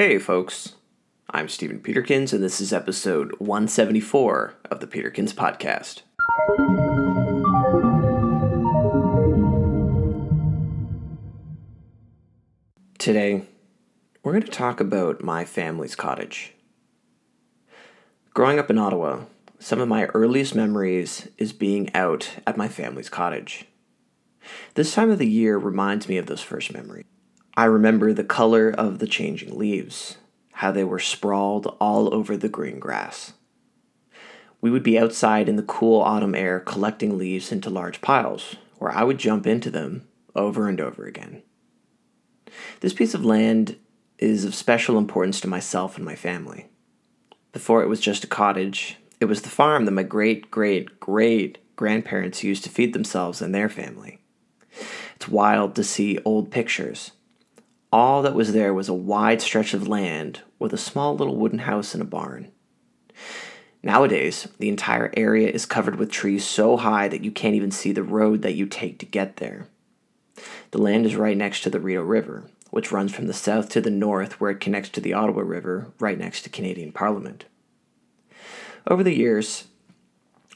Hey, folks. I'm Stephen Peterkins, and this is episode 174 of the Peterkins Podcast. Today, we're going to talk about my family's cottage. Growing up in Ottawa, some of my earliest memories is being out at my family's cottage. This time of the year reminds me of those first memories. I remember the color of the changing leaves, how they were sprawled all over the green grass. We would be outside in the cool autumn air collecting leaves into large piles, where I would jump into them over and over again. This piece of land is of special importance to myself and my family. Before it was just a cottage, it was the farm that my great great great grandparents used to feed themselves and their family. It's wild to see old pictures. All that was there was a wide stretch of land with a small little wooden house and a barn. Nowadays, the entire area is covered with trees so high that you can't even see the road that you take to get there. The land is right next to the Rideau River, which runs from the south to the north where it connects to the Ottawa River, right next to Canadian Parliament. Over the years,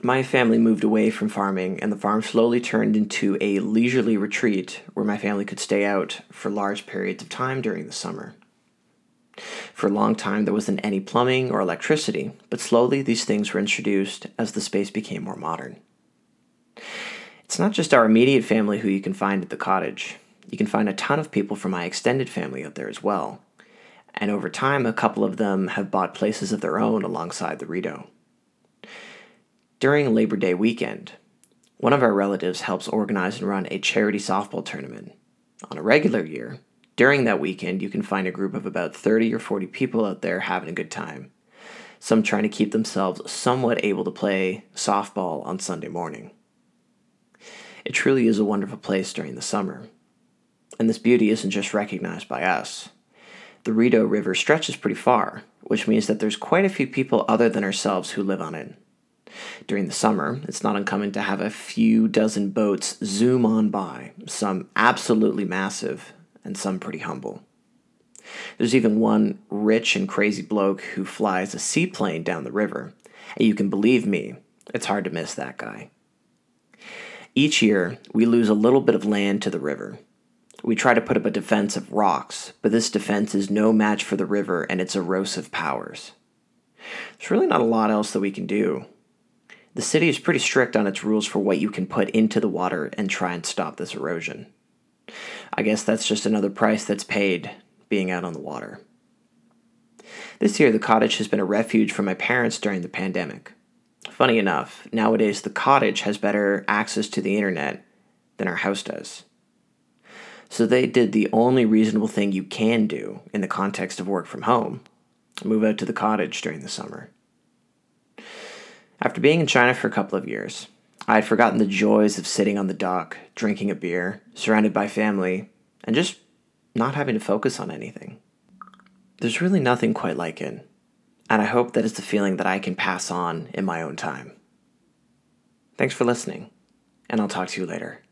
my family moved away from farming, and the farm slowly turned into a leisurely retreat where my family could stay out for large periods of time during the summer. For a long time, there wasn't any plumbing or electricity, but slowly these things were introduced as the space became more modern. It's not just our immediate family who you can find at the cottage. You can find a ton of people from my extended family out there as well. And over time, a couple of them have bought places of their own alongside the Rideau. During Labor Day weekend, one of our relatives helps organize and run a charity softball tournament. On a regular year, during that weekend, you can find a group of about 30 or 40 people out there having a good time, some trying to keep themselves somewhat able to play softball on Sunday morning. It truly is a wonderful place during the summer, and this beauty isn't just recognized by us. The Rideau River stretches pretty far, which means that there's quite a few people other than ourselves who live on it. During the summer, it's not uncommon to have a few dozen boats zoom on by, some absolutely massive and some pretty humble. There's even one rich and crazy bloke who flies a seaplane down the river, and you can believe me, it's hard to miss that guy. Each year, we lose a little bit of land to the river. We try to put up a defense of rocks, but this defense is no match for the river and its erosive powers. There's really not a lot else that we can do. The city is pretty strict on its rules for what you can put into the water and try and stop this erosion. I guess that's just another price that's paid being out on the water. This year, the cottage has been a refuge for my parents during the pandemic. Funny enough, nowadays the cottage has better access to the internet than our house does. So they did the only reasonable thing you can do in the context of work from home move out to the cottage during the summer. After being in China for a couple of years, I had forgotten the joys of sitting on the dock, drinking a beer, surrounded by family, and just not having to focus on anything. There's really nothing quite like it, and I hope that it's a feeling that I can pass on in my own time. Thanks for listening, and I'll talk to you later.